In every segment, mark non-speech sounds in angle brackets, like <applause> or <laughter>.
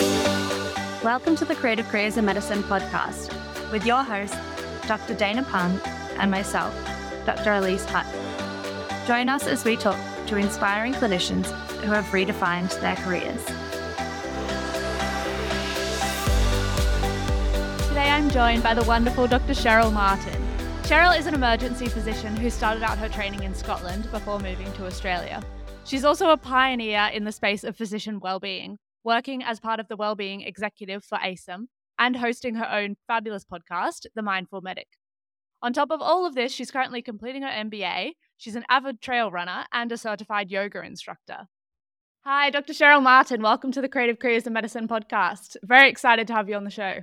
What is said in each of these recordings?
Welcome to the Creative Careers in Medicine podcast with your host, Dr. Dana Pang, and myself, Dr. Elise Putt. Join us as we talk to inspiring clinicians who have redefined their careers. Today I'm joined by the wonderful Dr. Cheryl Martin. Cheryl is an emergency physician who started out her training in Scotland before moving to Australia. She's also a pioneer in the space of physician well-being, working as part of the Wellbeing Executive for ACEM and hosting her own fabulous podcast, The Mind Full Medic. On top of all of this, she's currently completing her MBA. She's an avid trail runner and a certified yoga instructor. Hi, Dr. Cheryl Martin. Welcome to the Creative Careers in Medicine podcast. Very excited to have you on the show.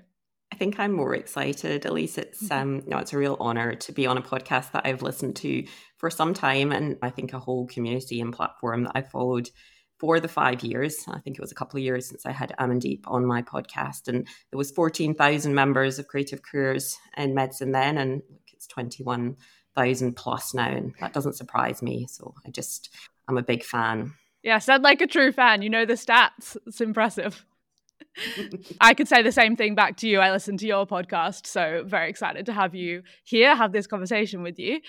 I think I'm more excited. Elise, it's Mm-hmm. um, no, it's a real honor to be on a podcast that I've listened to for some time, and I think a whole community and platform that I followed for the five years. I think it was a couple of years since I had Amandeep on my podcast, and there was fourteen thousand members of Creative Careers in medicine then, and it's twenty one thousand plus now, and that doesn't surprise me. So I just I'm a big fan. Yeah, said like a true fan. You know the stats. It's impressive. <laughs> I could say the same thing back to you. I listened to your podcast, so very excited to have you here, have this conversation with you.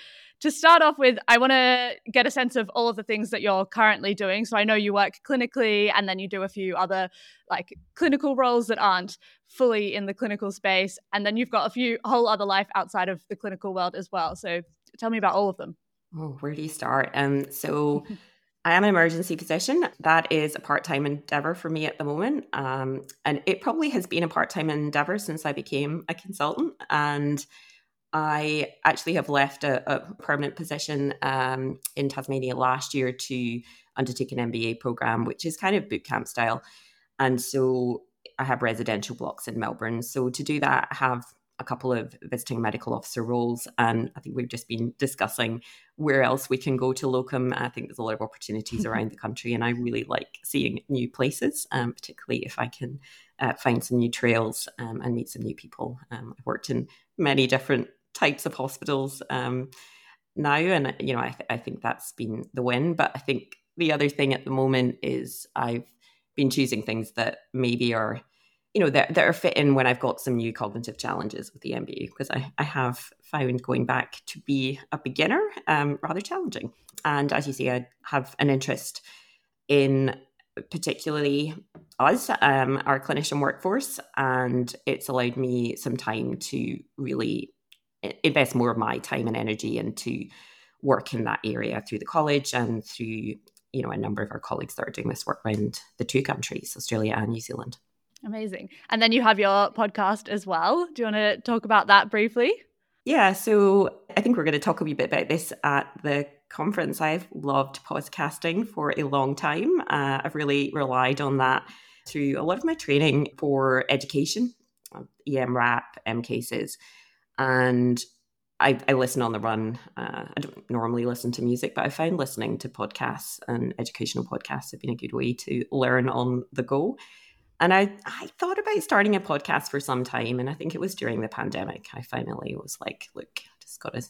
To start off with, I want to get a sense of all of the things that you're currently doing. So I know you work clinically and then you do a few other like clinical roles that aren't fully in the clinical space and then you've got a few whole other life outside of the clinical world as well. So tell me about all of them. Oh, where do you start? Um, so <laughs> I am an emergency physician. That is a part time endeavor for me at the moment. Um, and it probably has been a part time endeavor since I became a consultant. And I actually have left a, a permanent position um, in Tasmania last year to undertake an MBA program, which is kind of boot camp style. And so I have residential blocks in Melbourne. So to do that, I have a couple of visiting medical officer roles. And I think we've just been discussing where else we can go to locum. I think there's a lot of opportunities around the country, and I really like seeing new places, um, particularly if I can uh, find some new trails um, and meet some new people. Um, I've worked in many different types of hospitals um, now, and you know I, th- I think that's been the win. But I think the other thing at the moment is I've been choosing things that maybe are you know that, that are fit in when I've got some new cognitive challenges with the MBA because I, I have found going back to be a beginner um, rather challenging. And as you say, I have an interest in particularly us, um, our clinician workforce, and it's allowed me some time to really invest more of my time and energy into work in that area through the college and through you know a number of our colleagues that are doing this work around the two countries, Australia and New Zealand. Amazing. And then you have your podcast as well. Do you want to talk about that briefly? Yeah, so I think we're going to talk a wee bit about this at the conference. I've loved podcasting for a long time. Uh, I've really relied on that through a lot of my training for education, EM rap, EM Cases, and I, I listen on the run. Uh, I don't normally listen to music, but I found listening to podcasts and educational podcasts have been a good way to learn on the go. And I, I thought about starting a podcast for some time. And I think it was during the pandemic. I finally was like, look, I just got to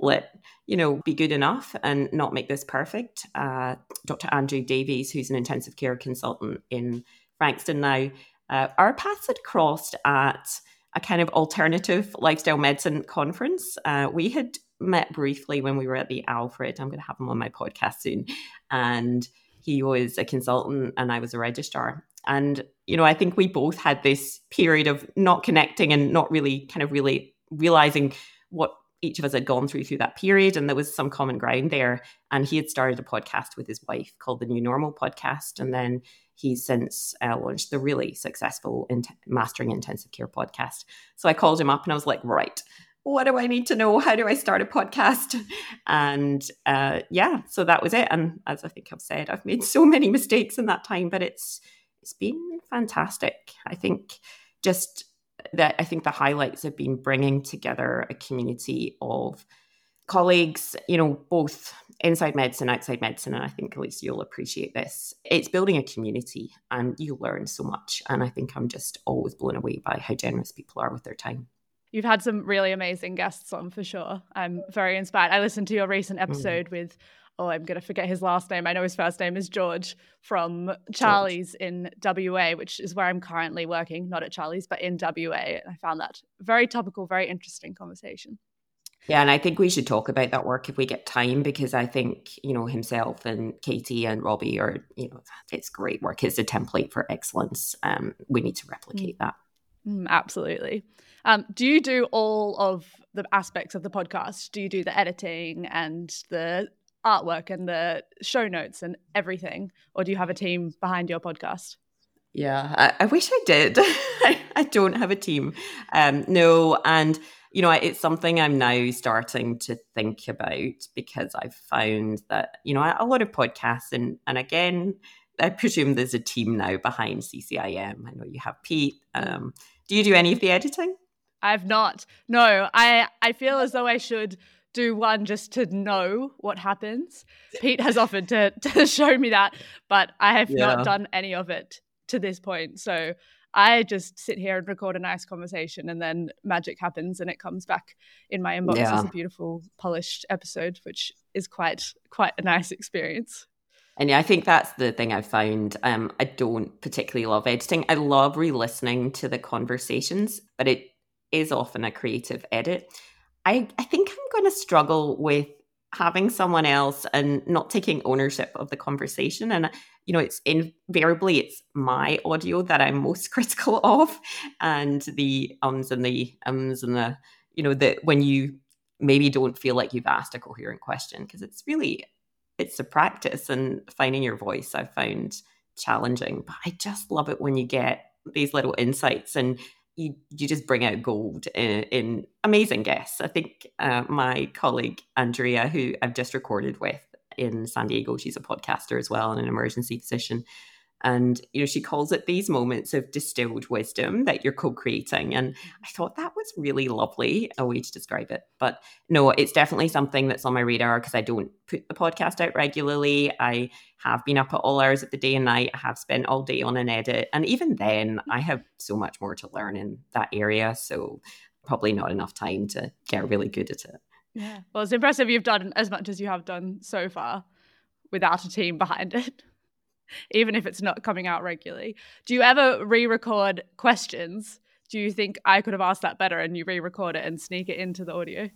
let, you know, be good enough and not make this perfect. Uh, Dr. Andrew Davies, who's an intensive care consultant in Frankston now, uh, our paths had crossed at a kind of alternative lifestyle medicine conference. Uh, we had met briefly when we were at the Alfred. I'm going to have him on my podcast soon. And he was a consultant and I was a registrar. And, you know, I think we both had this period of not connecting and not really kind of really realizing what each of us had gone through through that period. And there was some common ground there. And he had started a podcast with his wife called the New Normal Podcast. And then he's since uh, launched the really successful in- Mastering Intensive Care podcast. So I called him up and I was like, right, what do I need to know? How do I start a podcast? And uh, yeah, so that was it. And as I think I've said, I've made so many mistakes in that time, but it's it's been fantastic. I think just that I think the highlights have been bringing together a community of colleagues, you know, both inside medicine, outside medicine, and I think at least you'll appreciate this. It's building a community and you learn so much. And I think I'm just always blown away by how generous people are with their time. You've had some really amazing guests on for sure. I'm very inspired. I listened to your recent episode mm. with oh, I'm going to forget his last name. I know his first name is George from Charlie's George. in WA, which is where I'm currently working, not at Charlie's, but in WA. And I found that very topical, very interesting conversation. Yeah, and I think we should talk about that work if we get time because I think, you know, himself and Katie and Robbie are, you know, it's great work. It's a template for excellence. Um, we need to replicate mm. that. Mm, absolutely. Um, do you do all of the aspects of the podcast? Do you do the editing and the artwork and the show notes and everything? Or do you have a team behind your podcast? Yeah, I, I wish I did. <laughs> I, I, don't have a team. Um, no, and you know, it's something I'm now starting to think about because I've found that you know a lot of podcasts and and again, I presume there's a team now behind CCIM. I know you have Pete. Um, do you do any of the editing? I've not. No, I I feel as though I should do one just to know what happens. Pete has offered to, <laughs> to show me that, but I have yeah. not done any of it to this point. So I just sit here and record a nice conversation and then magic happens and it comes back in my inbox yeah. as a beautiful polished episode, which is quite quite a nice experience. And yeah, I think that's the thing I've found. Um, I don't particularly love editing. I love re-listening to the conversations, but it is often a creative edit. I, I think I'm going to struggle with having someone else and not taking ownership of the conversation. And, you know, it's invariably it's my audio that I'm most <laughs> critical of and the ums and the ums and the, you know, that when you maybe don't feel like you've asked a coherent question because it's really, it's a practice and finding your voice I've found challenging, but I just love it when you get these little insights and you you just bring out gold in, in amazing guests. I think uh, my colleague Andrea, who I've just recorded with in San Diego, she's a podcaster as well and an emergency physician. And, you know, she calls it these moments of distilled wisdom that you're co creating. And I thought that was really lovely, a way to describe it. But no, it's definitely something that's on my radar because I don't put the podcast out regularly. I have been up at all hours of the day and night. I have spent all day on an edit. And even then, I have so much more to learn in that area. So probably not enough time to get really good at it. Yeah. Well, it's impressive you've done as much as you have done so far without a team behind it even if it's not coming out regularly. Do you ever re record questions? Do you think I could have asked that better and you re record it and sneak it into the audio?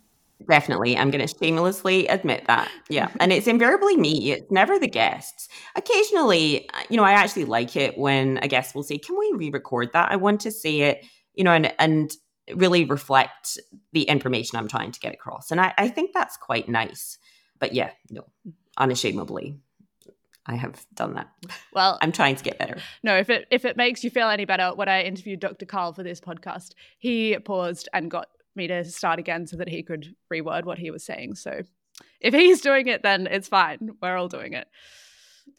Definitely. I'm going to shamelessly admit that. Yeah. <laughs> and it's invariably me, it's never the guests. Occasionally, uh, you know, I actually like it when a guest will say, Can we re record that? I want to say it, you know, and, and, really reflect the information I'm trying to get across. And I, I think that's quite nice. But yeah, no, unashamedly. I have done that. Well, I'm trying to get better. No, if it if it makes you feel any better, when I interviewed Dr. Carl for this podcast, he paused and got me to start again so that he could reword what he was saying. So if he's doing it, then it's fine. We're all doing it.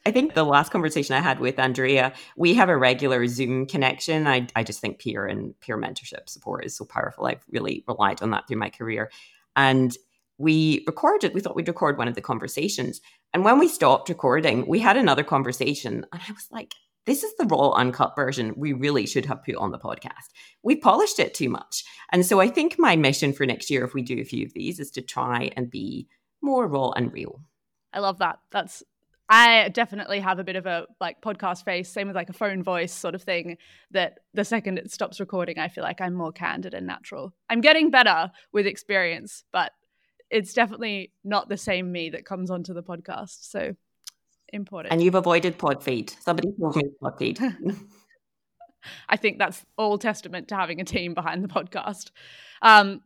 I think the last conversation I had with Andrea, we have a regular Zoom connection. I, I just think peer and peer mentorship support is so powerful. I've really relied on that through my career. And we recorded, we thought we'd record one of the conversations. And when we stopped recording, we had another conversation. And I was like, this is the raw, uncut version we really should have put on the podcast. We polished it too much. And so I think my mission for next year, if we do a few of these, is to try and be more raw and real. I love that. That's I definitely have a bit of a like podcast face, same with like a phone voice sort of thing. That the second it stops recording, I feel like I'm more candid and natural. I'm getting better with experience, but it's definitely not the same me that comes onto the podcast. So important. And you've avoided pod feed. Somebody <laughs> told me pod feed. I think that's all testament to having a team behind the podcast. Um,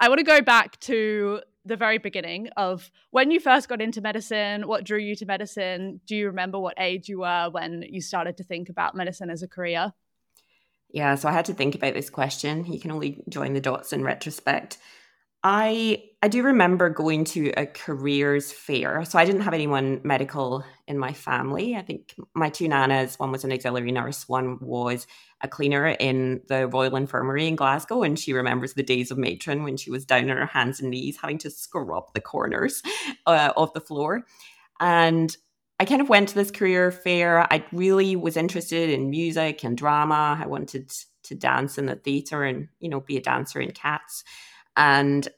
I want to go back to the very beginning of when you first got into medicine, what drew you to medicine? Do you remember what age you were when you started to think about medicine as a career? Yeah, so I had to think about this question. You can only join the dots in retrospect. I I do remember going to a careers fair. So I didn't have anyone medical in my family. I think my two nanas, one was an auxiliary nurse, one was a cleaner in the Royal Infirmary in Glasgow, and she remembers the days of matron when she was down on her hands and knees having to scrub the corners uh, of the floor. And I kind of went to this career fair. I really was interested in music and drama. I wanted to dance in the theatre and you know be a dancer in cats. And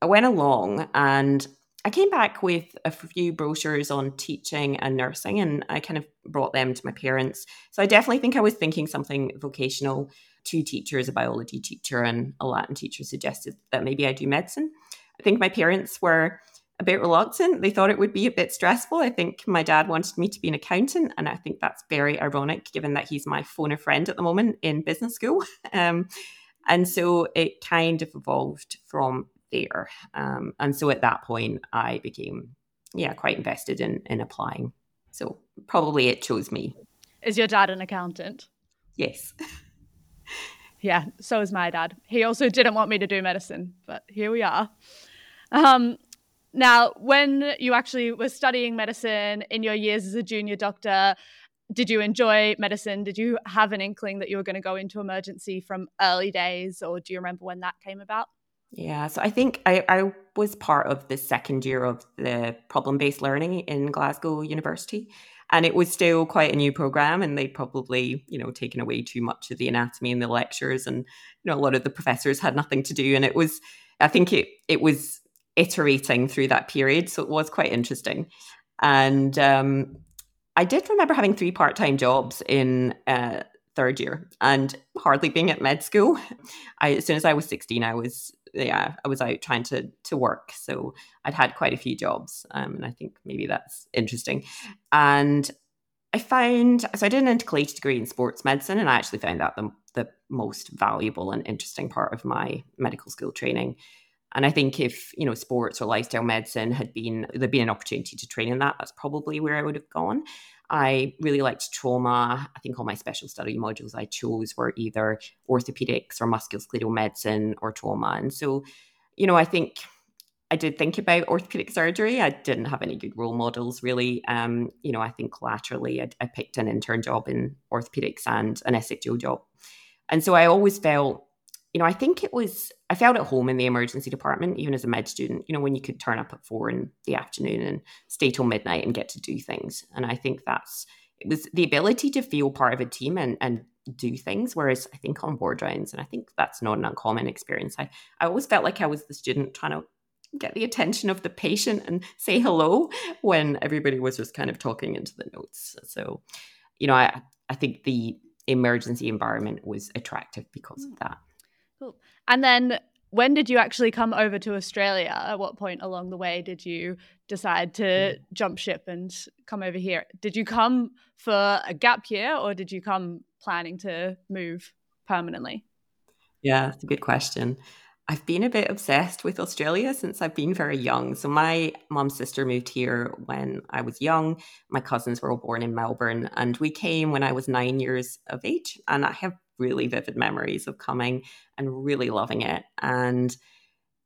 I went along and I came back with a few brochures on teaching and nursing, and I kind of brought them to my parents. So I definitely think I was thinking something vocational. Two teachers, a biology teacher and a Latin teacher, suggested that maybe I do medicine. I think my parents were a bit reluctant. They thought it would be a bit stressful. I think my dad wanted me to be an accountant, and I think that's very ironic given that he's my phone a friend at the moment in business school. <laughs> Um, and so it kind of evolved from there. Um, and so at that point, I became, yeah, quite invested in in applying. So probably it chose me. Is your dad an accountant? Yes. <laughs> yeah, so is my dad. He also didn't want me to do medicine, but here we are. Um, now, when you actually were studying medicine in your years as a junior doctor, did you enjoy medicine? Did you have an inkling that you were going to go into emergency from early days, or do you remember when that came about? Yeah, so I think I, I was part of the second year of the problem based learning in Glasgow University. And it was still quite a new program, and they'd probably, you know, taken away too much of the anatomy in the lectures, and you know, a lot of the professors had nothing to do. And it was, I think it it was iterating through that period, so it was quite interesting. And um, I did remember having three part time jobs in uh, third year, and hardly being at med school. I, as soon as I was sixteen, I was yeah, I was out trying to to work. So I'd had quite a few jobs, um, and I think maybe that's interesting. And I found so I did an intercollegiate degree in sports medicine, and I actually found that the the most valuable and interesting part of my medical school training. And I think if you know sports or lifestyle medicine had been there'd been an opportunity to train in that, that's probably where I would have gone. I really liked trauma. I think all my special study modules I chose were either orthopedics or musculoskeletal medicine or trauma. And so, you know, I think I did think about orthopedic surgery. I didn't have any good role models, really. Um, you know, I think laterally I, I picked an intern job in orthopedics and an SHO job. And so I always felt you know, I think it was, I felt at home in the emergency department, even as a med student, you know, when you could turn up at four in the afternoon and stay till midnight and get to do things. And I think that's, it was the ability to feel part of a team and, and do things. Whereas I think on ward rounds, and I think that's not an uncommon experience, I, I always felt like I was the student trying to get the attention of the patient and say hello when everybody was just kind of talking into the notes. So, you know, I, I think the emergency environment was attractive because of that. Cool. And then when did you actually come over to Australia? At what point along the way did you decide to mm. jump ship and come over here? Did you come for a gap year or did you come planning to move permanently? Yeah, that's a good question. I've been a bit obsessed with Australia since I've been very young. So my mom's sister moved here when I was young. My cousins were all born in Melbourne and we came when I was 9 years of age and I have really vivid memories of coming and really loving it. And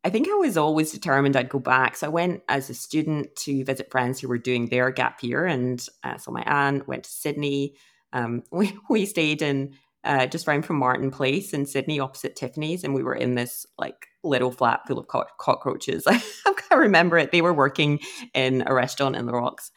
I think I was always determined I'd go back. So I went as a student to visit friends who were doing their gap year. And uh, so my aunt went to Sydney. Um, <laughs> we, we stayed in uh, just round from Martin Place in Sydney, opposite Tiffany's, and we were in this like little flat full of co- cockroaches. <laughs> I remember it. They were working in a restaurant in the Rocks,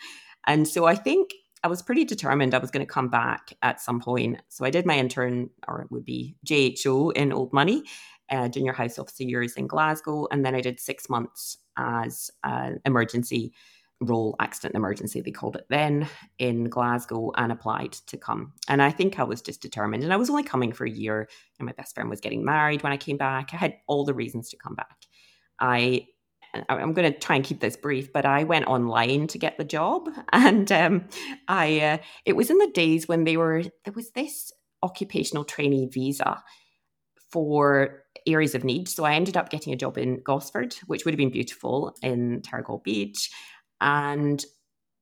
and so I think I was pretty determined I was going to come back at some point. So I did my intern, or it would be JHO in Old Money, uh, junior house officer years in Glasgow, and then I did six months as an emergency role, accident emergency they called it then, in Glasgow, and applied to come. And I think I was just determined, and I was only coming for a year. And my best friend was getting married when I came back. I had all the reasons to come back. I I'm going to try and keep this brief, but I went online to get the job, <laughs> and um, I uh, it was in the days when they were there was this occupational trainee visa for areas of need. So I ended up getting a job in Gosford, which would have been beautiful in Terrigal Beach, and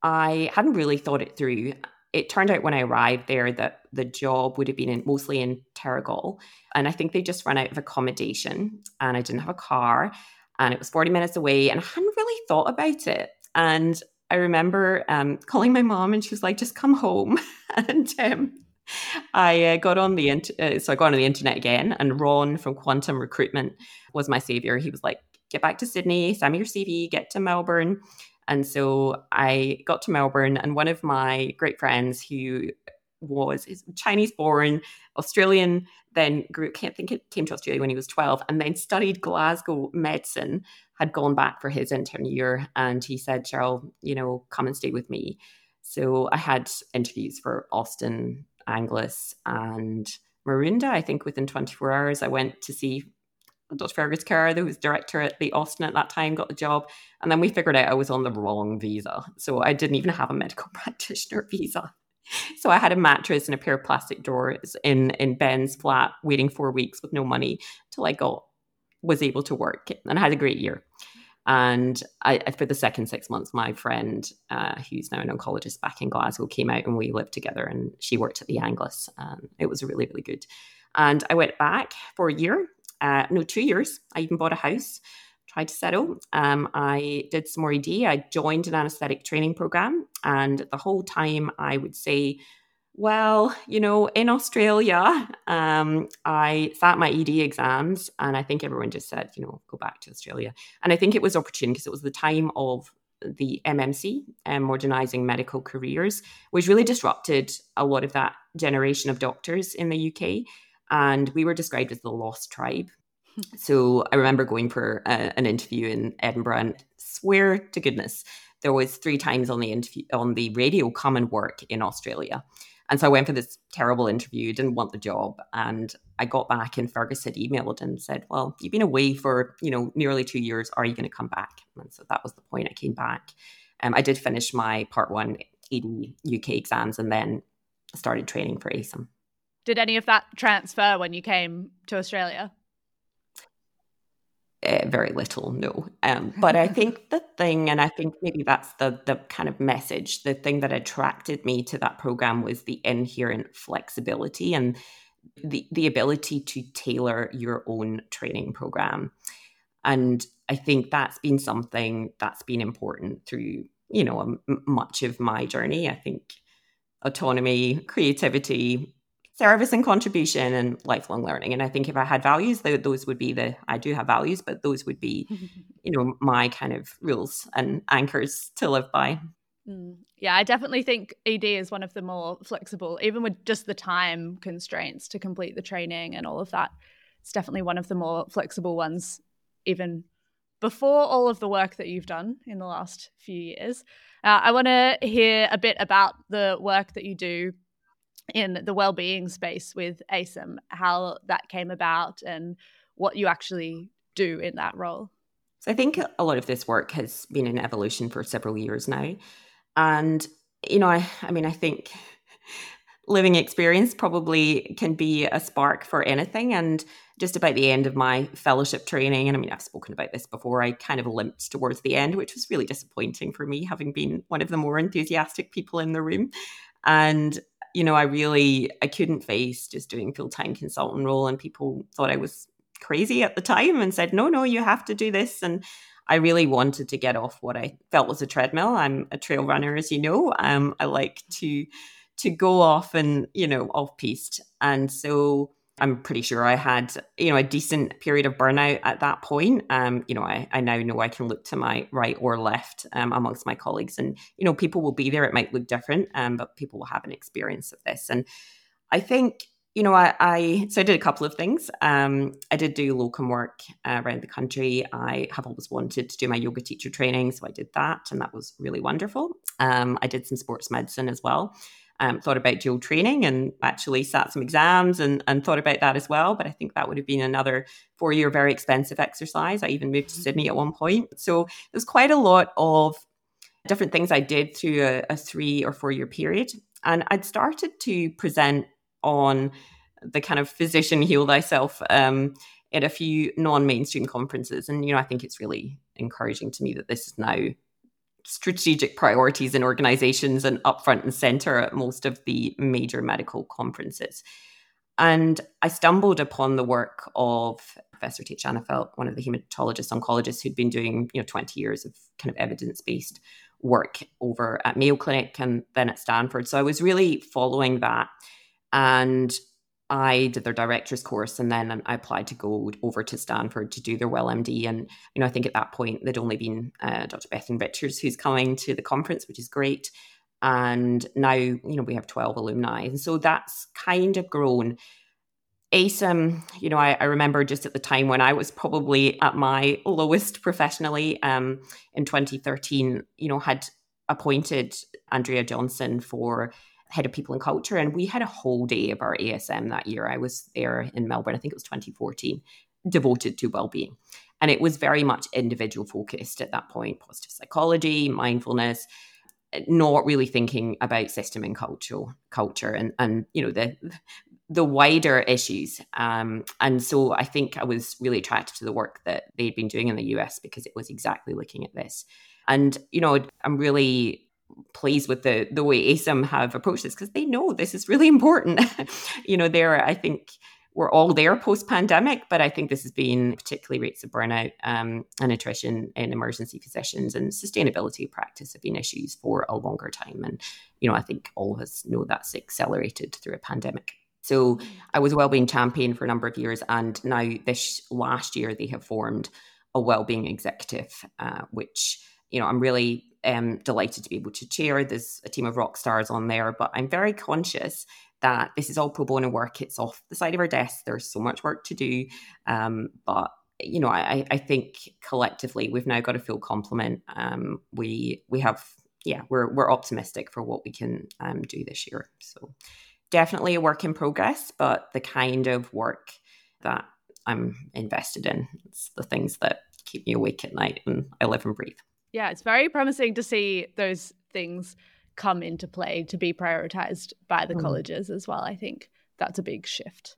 I hadn't really thought it through. It turned out when I arrived there that the job would have been in, mostly in Terrigal, and I think they just ran out of accommodation, and I didn't have a car and it was 40 minutes away and I hadn't really thought about it. And I remember um, calling my mom and she was like, just come home. <laughs> and um, I uh, got on the int- uh, so I got on the internet again and Ron from Quantum Recruitment was my savior. He was like, get back to Sydney, send me your CV, get to Melbourne. And so I got to Melbourne and one of my great friends who was Chinese born, Australian, then grew, can't think it came to Australia when he was 12, and then studied Glasgow medicine, had gone back for his intern year. And he said, Cheryl, you know, come and stay with me. So I had interviews for Austin, Angliss, and Maroondah. I think within 24 hours, I went to see Dr. Fergus Kerr, who was director at the Austin at that time, got the job. And then we figured out I was on the wrong visa. So I didn't even have a medical <laughs> practitioner visa. <laughs> So I had a mattress and a pair of plastic drawers in, in Ben's flat, waiting four weeks with no money till I got was able to work. And I had a great year. And I, for the second six months, my friend, uh, who's now an oncologist back in Glasgow, came out and we lived together. And she worked at the Angliss. And it was really, really good. And I went back for a year uh, no, two years. I even bought a house, tried to settle. Um, I did some more ED. I joined an anesthetic training program. And the whole time I would say, well, you know, in Australia, um, I sat my ED exams, and I think everyone just said, you know, go back to Australia. And I think it was opportune because it was the time of the MMC, um, modernizing medical careers, which really disrupted a lot of that generation of doctors in the UK and we were described as the lost tribe. So I remember going for a, an interview in Edinburgh and swear to goodness there was three times on the interview on the radio common work in Australia. And so I went for this terrible interview, didn't want the job. And I got back and Fergus had emailed and said, Well, you've been away for, you know, nearly two years. Are you going to come back? And so that was the point I came back. Um, I did finish my part one ED UK exams and then started training for ACEM. Did any of that transfer when you came to Australia? Uh, very little, no. Um, but I think <laughs> the thing, and I think maybe that's the the kind of message, the thing that attracted me to that program was the inherent flexibility and the the ability to tailor your own training program. And I think that's been something that's been important through you know m- much of my journey. I think autonomy, creativity, service and contribution and lifelong learning. And i think if i had values those would be the i do have values but those would be <laughs> you know my kind of rules and anchors to live by. Mm. yeah i definitely think ed is one of the more flexible even with just the time constraints to complete the training and all of that it's definitely one of the more flexible ones even before all of the work that you've done in the last few years. Uh, i want to hear a bit about the work that you do in the well-being space with ACEM, how that came about and what you actually do in that role. So I think a lot of this work has been in evolution for several years now. And, you know, I, I mean, I think living experience probably can be a spark for anything. And just about the end of my fellowship training, and I mean, I've spoken about this before, I kind of limped towards the end, which was really disappointing for me, having been one of the more enthusiastic people in the room. And you know, I really I couldn't face just doing full time consultant role, and people thought I was crazy at the time and said, "No, no, you have to do this." And I really wanted to get off what I felt was a treadmill. I'm a trail runner, as you know. Um, I like to to go off and you know off piste, and so I'm pretty sure I had, you know, a decent period of burnout at that point. Um, you know, I, I now know I can look to my right or left um, amongst my colleagues, and you know, people will be there. It might look different, um, but people will have an experience of this. And I think, you know, I, I so I did a couple of things. Um, I did do locum work uh, around the country. I have always wanted to do my yoga teacher training, so I did that, and that was really wonderful. Um, I did some sports medicine as well um, thought about dual training and actually sat some exams and, and thought about that as well. But I think that would have been another four year, very expensive exercise. I even moved to Sydney at one point. So there's quite a lot of different things I did through a, a three or four year period. And I'd started to present on the kind of physician <laughs> heal thyself um, at a few non mainstream conferences. And, you know, I think it's really encouraging to me that this is now strategic priorities in organizations and up front and center at most of the major medical conferences. And I stumbled upon the work of Professor Tait Shanafelt, one of the hematologist oncologists who'd been doing, you know, 20 years of kind of evidence-based work over at Mayo Clinic and then at Stanford. So I was really following that. And I did their director's course and then I applied to go over to Stanford to do their Well MD. And, you know, I think at that point there'd only been uh, Dr. Bethany Richards who's coming to the conference, which is great. And now, you know, we have 12 alumni. And so that's kind of grown. ACEM, you know, I, I, remember just at the time when I was probably at my lowest professionally um, in 2013, you know, had appointed Andrea Johnson for head of people and culture. And we had a whole day of our ASM that year. I was there in Melbourne, I think it was 2014, devoted to well-being. And it was very much individual focused at that point, positive psychology, mindfulness, not really thinking about system and cultural culture and and you know the the wider issues. Um, and so I think I was really attracted to the work that they'd been doing in the US because it was exactly looking at this. And, you know, I'm really pleased with the the way ACEM have approached this because they know this is really important. <laughs> you know, they're, I think, we're all there post pandemic, but I think this has been particularly rates of burnout um, and attrition in emergency physicians and sustainability practice have been issues for a longer time. And, you know, I think all of us know that's accelerated through a pandemic. So I was a wellbeing champion for a number of years, and now this last year they have formed a wellbeing executive, uh, which you know I'm really um, delighted to be able to chair. There's a team of rock stars on there, but I'm very conscious that this is all pro bono work. It's off the side of our desk. There's so much work to do, um, but you know I, I think collectively we've now got a full complement. Um, we we have yeah we're we're optimistic for what we can um, do this year. So definitely a work in progress, but the kind of work that I'm invested in. It's the things that keep me awake at night and I live and breathe. Yeah, it's very promising to see those things come into play to be prioritized by the mm. colleges as well. I think that's a big shift.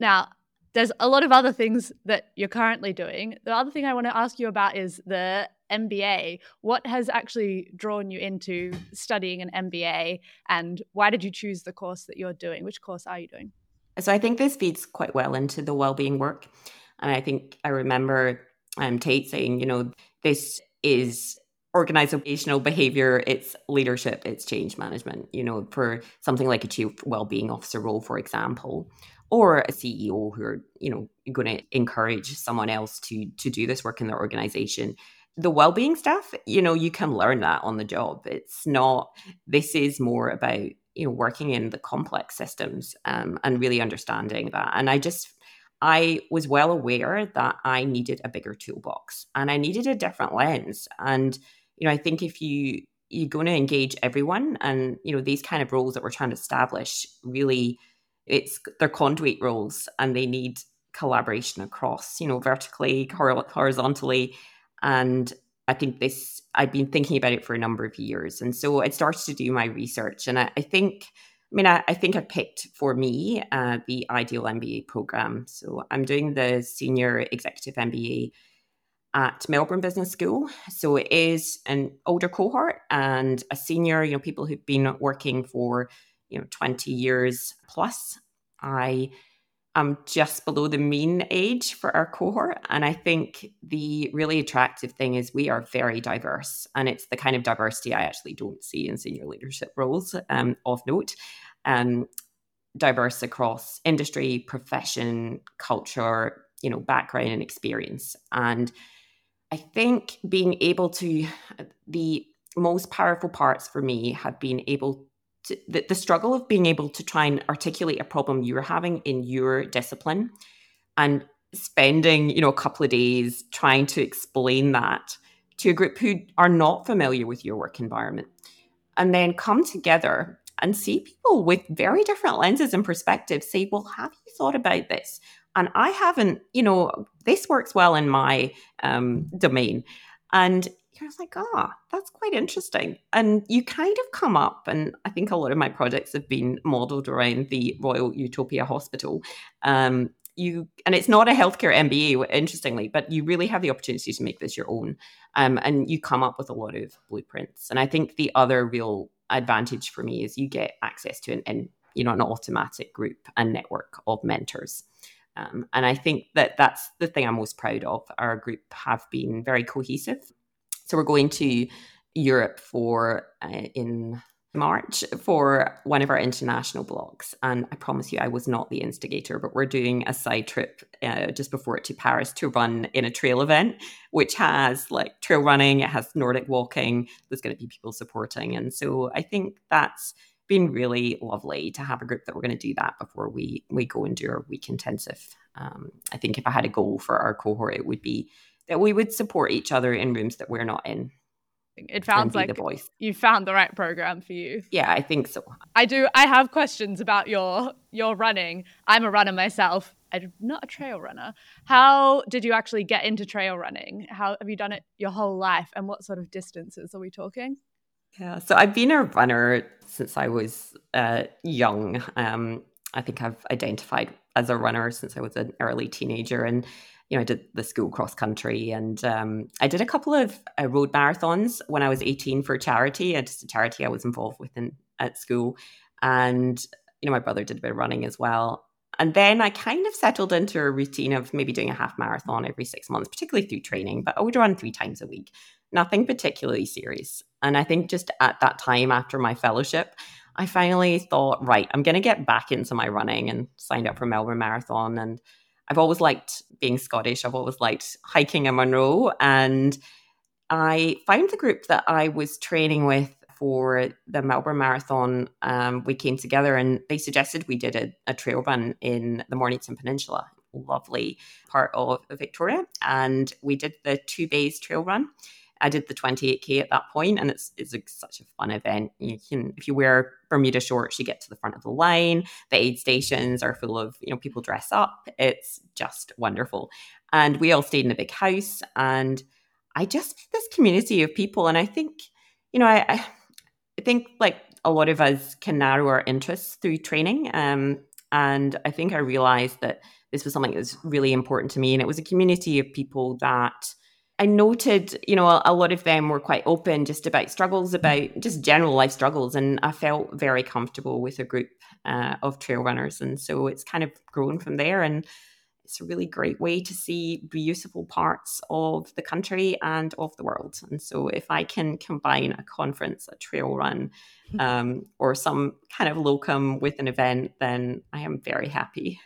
Now, there's a lot of other things that you're currently doing. The other thing I want to ask you about is the MBA. What has actually drawn you into studying an MBA and why did you choose the course that you're doing? Which course are you doing? So I think this feeds quite well into the well-being work. And I think I remember um, Tait saying, you know, this is organizational behavior, it's leadership, it's change management, you know, for something like a chief well-being officer role, for example or a CEO who are, you know, going to encourage someone else to to do this work in their organization. The well-being stuff, you know, you can learn that on the job. It's not. This is more about you know working in the complex systems um, and really understanding that. And I just I was well aware that I needed a bigger toolbox and I needed a different lens. And you know, I think if you you're going to engage everyone, and you know, these kind of roles that we're trying to establish really it's their conduit roles and they need collaboration across, you know, vertically, horizontally. And I think this, I've been thinking about it for a number of years. And so I started to do my research. And I, I think, I mean, I, I, think I picked for me uh, the ideal MBA program. So I'm doing the senior executive MBA at Melbourne Business School. So it is an older cohort and a senior, you know, people who've been working for you know 20 years plus. I am just below the mean age for our cohort. And I think the really attractive thing is we are very diverse. And it's the kind of diversity I actually don't see in senior leadership roles um, of note. Um, diverse across industry, profession, culture, you know, background and experience. And I think being able to, the most powerful parts for me have been able to, the, the struggle of being able to try and articulate a problem you're having in your discipline and spending you know a couple of days trying to explain that to a group who are not familiar with your work environment. And then come together and see people with very different lenses and perspectives say well have you thought about this? And i haven't you know this works well in my um, domain. And I was like, ah, oh, that's quite interesting. And you kind of come up, and I think a lot of my projects have been modeled around the Royal Utopia Hospital. Um, you and it's not a healthcare MBA, interestingly, but you really have the opportunity to make this your own. Um, and you come up with a lot of blueprints. And I think the other real advantage for me is you get access to an, an you know an automatic group and network of mentors. Um, and I think that that's the thing I'm most proud of. Our group have been very cohesive so we're going to Europe for uh, in March for one of our international blocks. And I promise you, I was not the instigator, but we're doing a side trip uh, just before it to Paris to run in a trail event, which has like trail running, it has Nordic walking, there's going to be people supporting. And so I think that's been really lovely to have a group that we're going to do that before we, we go and do our week intensive. Um, I think if I had a goal for our cohort, it would be that we would support each other in rooms that we're not in. It sounds like you found the right program for you. Yeah, I think so. I do. I have questions about your your running. I'm a runner myself. I'm not a trail runner. How did you actually get into trail running? How have you done it your whole life? And what sort of distances are we talking? Yeah, so I've been a runner since I was uh, young. Um, I think I've identified as a runner since I was an early teenager, and you know, I did the school cross country and um, I did a couple of uh, road marathons when I was 18 for charity. It's a charity I was involved with in, at school. And, you know, my brother did a bit of running as well. And then I kind of settled into a routine of maybe doing a half marathon every six months, particularly through training, but I would run three times a week, nothing particularly serious. And I think just at that time after my fellowship, I finally thought, right, I'm going to get back into my running and signed up for Melbourne Marathon. And I've always liked being Scottish. I've always liked hiking in Munro. And I found the group that I was training with for the Melbourne Marathon. Um, we came together and they suggested we did a, a trail run in the Mornington Peninsula, lovely part of Victoria. And we did the Two Bays trail run. I did the 28k at that point, and it's it's a, such a fun event. You can if you wear Bermuda shorts, you get to the front of the line. The aid stations are full of you know people dress up. It's just wonderful, and we all stayed in a big house, and I just this community of people, and I think you know I I think like a lot of us can narrow our interests through training, um, and I think I realized that this was something that was really important to me, and it was a community of people that I noted, you know, a, a, lot of them were quite open just about struggles, about just general life struggles. And I felt very comfortable with a group uh, of trail runners. And so it's kind of grown from there. And it's a really great way to see beautiful parts of the country and of the world. And so if I can combine a conference, a trail run, um, or some kind of locum with an event, then I am very happy.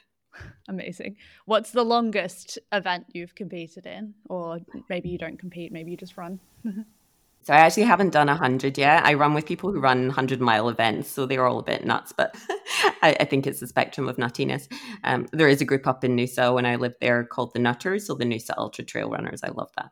Amazing. What's the longest event you've competed in? Or maybe you don't compete, maybe you just run? <laughs> so I actually haven't done 100 yet. I run with people who run 100 mile events, so they're all a bit nuts, but <laughs> I, I, think it's the spectrum of nuttiness. Um, there is a group up in Noosa when I lived there called the Nutters, so the Noosa Ultra Trail Runners. I love that.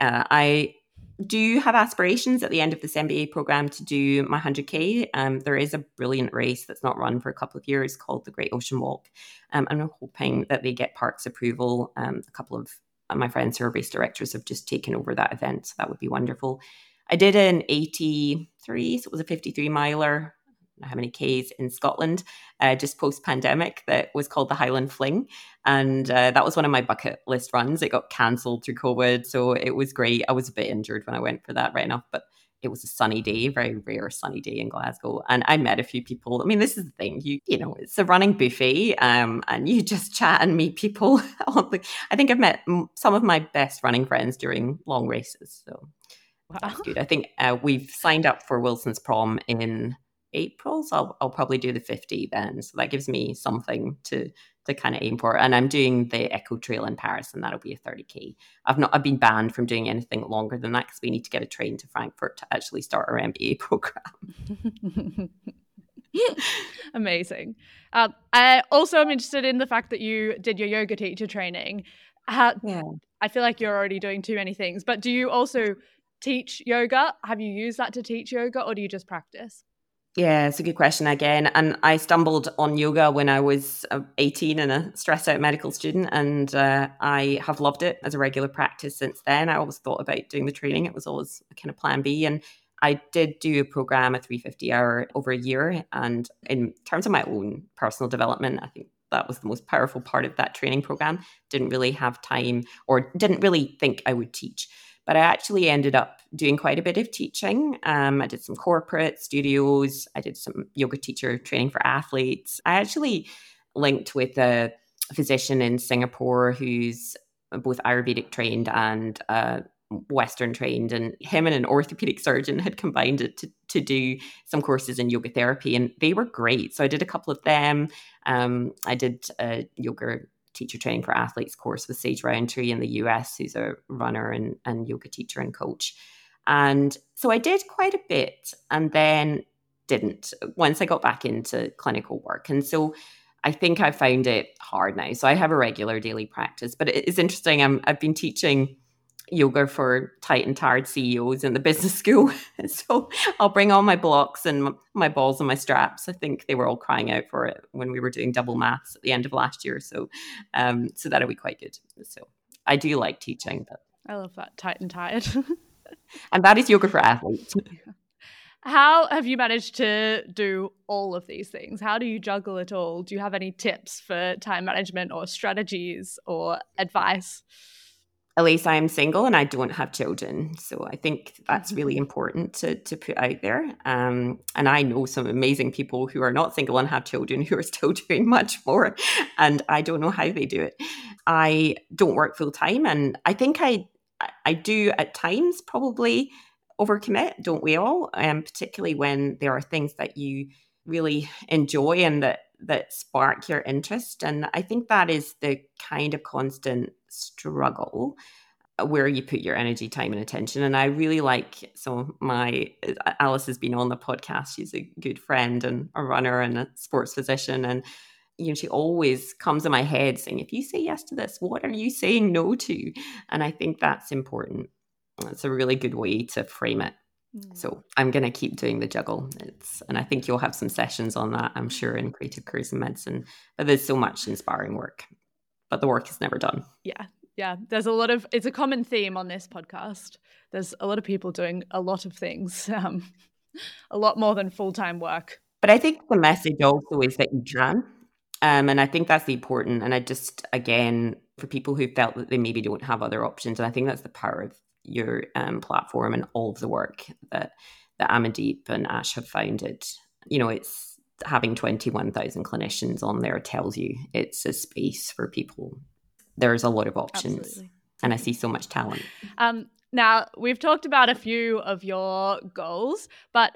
Uh, I do you have aspirations at the end of this MBA program to do my 100K? Um, there is a brilliant race that's not run for a couple of years called the Great Ocean Walk. Um, I'm hoping that they get parks approval. Um, a couple of my friends who are race directors have just taken over that event. So that would be wonderful. I did an 83, so it was a 53 miler how many Ks in Scotland uh, just post pandemic that was called the Highland Fling. And uh, that was one of my bucket list runs. It got cancelled through COVID. So it was great. I was a bit injured when I went for that, right enough, but it was a sunny day, very rare sunny day in Glasgow. And I met a few people. I mean, this is the thing, you you know, it's a running buffet, um, and you <laughs> just chat and meet people. <laughs> I think I've met some of my best running friends during long races. So wow. that's good. I think uh, we've signed up for Wilson's prom in April. So I'll, I'll probably do the 50 then. So that gives me something to to kind of aim for. And I'm doing the EcoTrail in Paris, and that'll be a 30k. I've not I've been banned from doing anything longer than that because we need to get a train to Frankfurt to actually start our MBA <laughs> program. <laughs> Amazing. Um, I also am interested in the fact that you did your yoga teacher training. How, yeah. I feel like you're already doing too many things, but do you also teach yoga? Have you used that to teach yoga, or do you just practice? Yeah, it's a good question again. And I stumbled on yoga when I was uh, 18 and a stressed out medical student. And uh, I have loved it as a regular practice since then. I always thought about doing the training, it was always a kind of plan B. And I did do a program, a 350 hour over a year. And in terms of my own personal development, I think that was the most powerful part of that training program. Didn't really have time or didn't really think I would teach. But I actually ended up doing quite a bit of teaching. Um, I did some corporate studios, I did some yoga teacher training for athletes. I actually linked with a physician in Singapore who's both Ayurvedic trained and uh, Western trained, and him and an orthopedic surgeon had combined it to, to do some courses in yoga therapy, and they were great. So I did a couple of them. Um, I did a yoga teacher training for athletes course with Sage Rountree in the US, who's a runner and, and yoga teacher and coach. And so I did quite a bit and then didn't once I got back into clinical work. And so I think I found it hard now. So I have a regular daily practice, but it is interesting. I'm, I've been teaching yoga for tight and tired CEOs in the business <laughs> school. so I'll bring all my blocks and my balls and my straps. I think they were all crying out for it when we were doing double maths at the end of last year. So, um, so that'll be quite good. So I do like teaching. But... I love that tight and tired. <laughs> and that is yoga for athletes. <laughs> How have you managed to do all of these things? How do you juggle it all? Do you have any tips for time management or strategies or advice? At least I am single and I don't have children. So I think that's really mm-hmm. important to, to put out there. Um, and I know some amazing people who are not single and have children who are still <laughs> doing much more. And I don't know how they do it. I don't work full time. And I think I, I do at times probably overcommit, don't we all? Um, particularly when there are things that you really enjoy and that that spark your interest. And I think that is the kind of constant struggle uh, where you put your energy, time, and attention. And I really like so my uh, Alice has been on the podcast. She's a good friend and a runner and a sports physician. And you know, she always comes in my head saying, if you say yes to this, what are you saying no to? And I think that's important. That's a really good way to frame it. So mm. I'm going to keep doing the juggle. It's, and I think you'll have some sessions on that, I'm sure, in creative careers and medicine. But there's so much inspiring work, but the work is never done. Yeah. Yeah. There's a lot of, it's a common theme on this podcast. There's a lot of people doing a lot of things, <laughs> um, a lot more than full time work. But I think the message also is that you can. Um, and I think that's the important. And I just, again, for people who felt that they maybe don't have other options, and I think that's the power of your um, platform and all of the work that that Amandeep and Ash have founded. You know, it's having 21,000 clinicians on there tells you it's a space for people. There's a lot of options. Absolutely. And I see so much talent. Um, now, we've talked about a few of your goals, but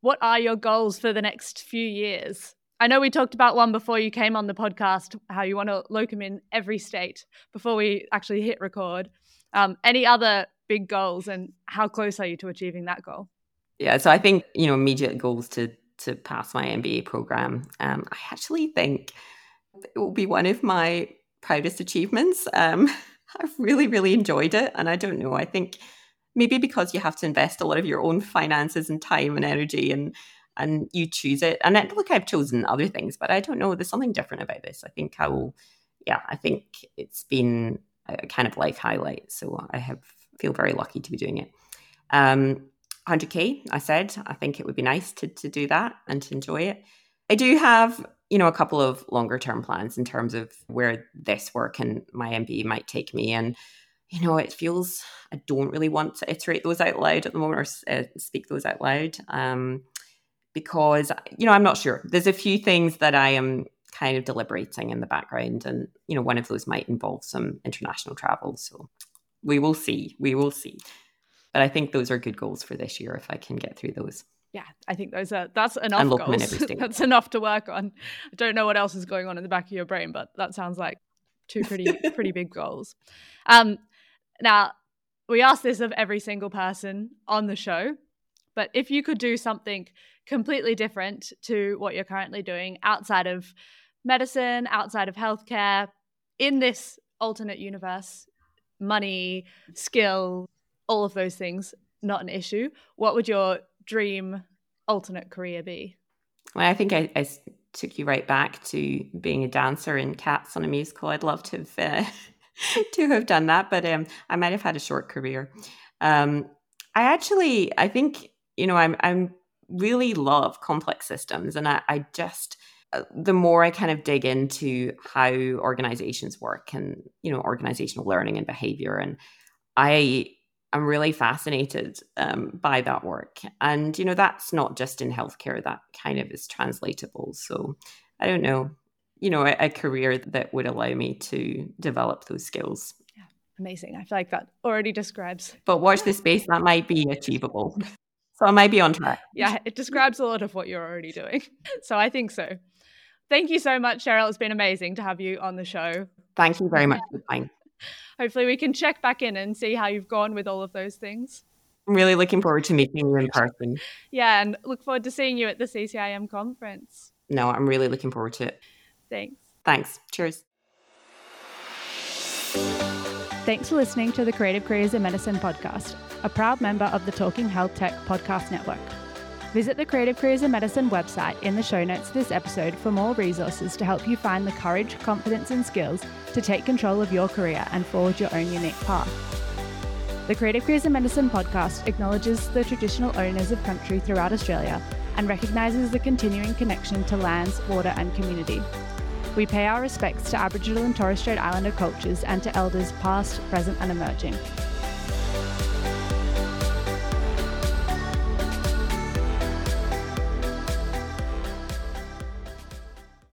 what are your goals for the next few years? I know we talked about one before you came on the podcast, how you want to locum in every state before we actually hit record. Um, any other big goals and how close are you to achieving that goal? Yeah, so I think, you know, immediate goals to to pass my MBA program. Um, I actually think it will be one of my proudest achievements. Um, <laughs> I've really, really enjoyed it. And I don't know, I think maybe because you have to invest a lot of your own finances and time and energy and and you choose it. And look, I've chosen other things, but I don't know. There's something different about this. I think I will, yeah, I think it's been a kind of life highlight. So I have feel very lucky to be doing it. Um, 100k, I said, I think it would be nice to to do that and to enjoy it. I do have, you know, a couple of longer term plans in terms of where this work and my MBA might take me. And, you know, it feels I don't really want to iterate those out loud at the moment or uh, speak those out loud um, because, you know, I'm not sure. There's a few things that I am kind of deliberating in the background. And, you know, one of those might involve some international travel. So we will see. We will see. But I think those are good goals for this year if I can get through those. Yeah, I think those are that's enough goals. <laughs> that's enough to work on. I don't know what else is going on in the back of your brain, but that sounds like two pretty <laughs> pretty big goals. Um, now we ask this of every single person on the show, but if you could do something completely different to what you're currently doing outside of medicine, outside of healthcare, in this alternate universe, money, skill, all of those things not an issue, what would your dream alternate career be? Well, I think I, I took you right back to being a dancer in Cats on a musical. I'd love to have uh, <laughs> to have done that, but um, I might have had a short career. Um, I actually, I think you know, I'm I'm really love complex systems, and I, I just the more I kind of dig into how organizations work and you know organizational learning and behavior, and I am really fascinated um, by that work. And you know that's not just in healthcare; that kind of is translatable. So I don't know, you know, a, a career that would allow me to develop those skills. Yeah, Amazing. I feel like that already describes. But watch the space, that might be achievable. <laughs> So I might be on track. Yeah, it describes a lot of what you're already doing. <laughs> So I think so. Thank you so much, Cheryl. It's been amazing to have you on the show. Thank you very much for the time. Hopefully, we can check back in and see how you've gone with all of those things. I'm really looking forward to meeting you in person. Yeah, and look forward to seeing you at the CCIM conference. No, I'm really looking forward to it. Thanks. Thanks. Cheers. Thanks for listening to the Creative Careers in Medicine podcast, a proud member of the Talking Health Tech podcast network. Visit the Creative Careers in Medicine website in the show notes of this episode for more resources to help you find the courage, confidence, and skills to take control of your career and forge your own unique path. The Creative Careers in Medicine podcast acknowledges the traditional owners of country throughout Australia and recognises the continuing connection to lands, water, and community. We pay our respects to Aboriginal and Torres Strait Islander cultures and to elders past, present, and emerging.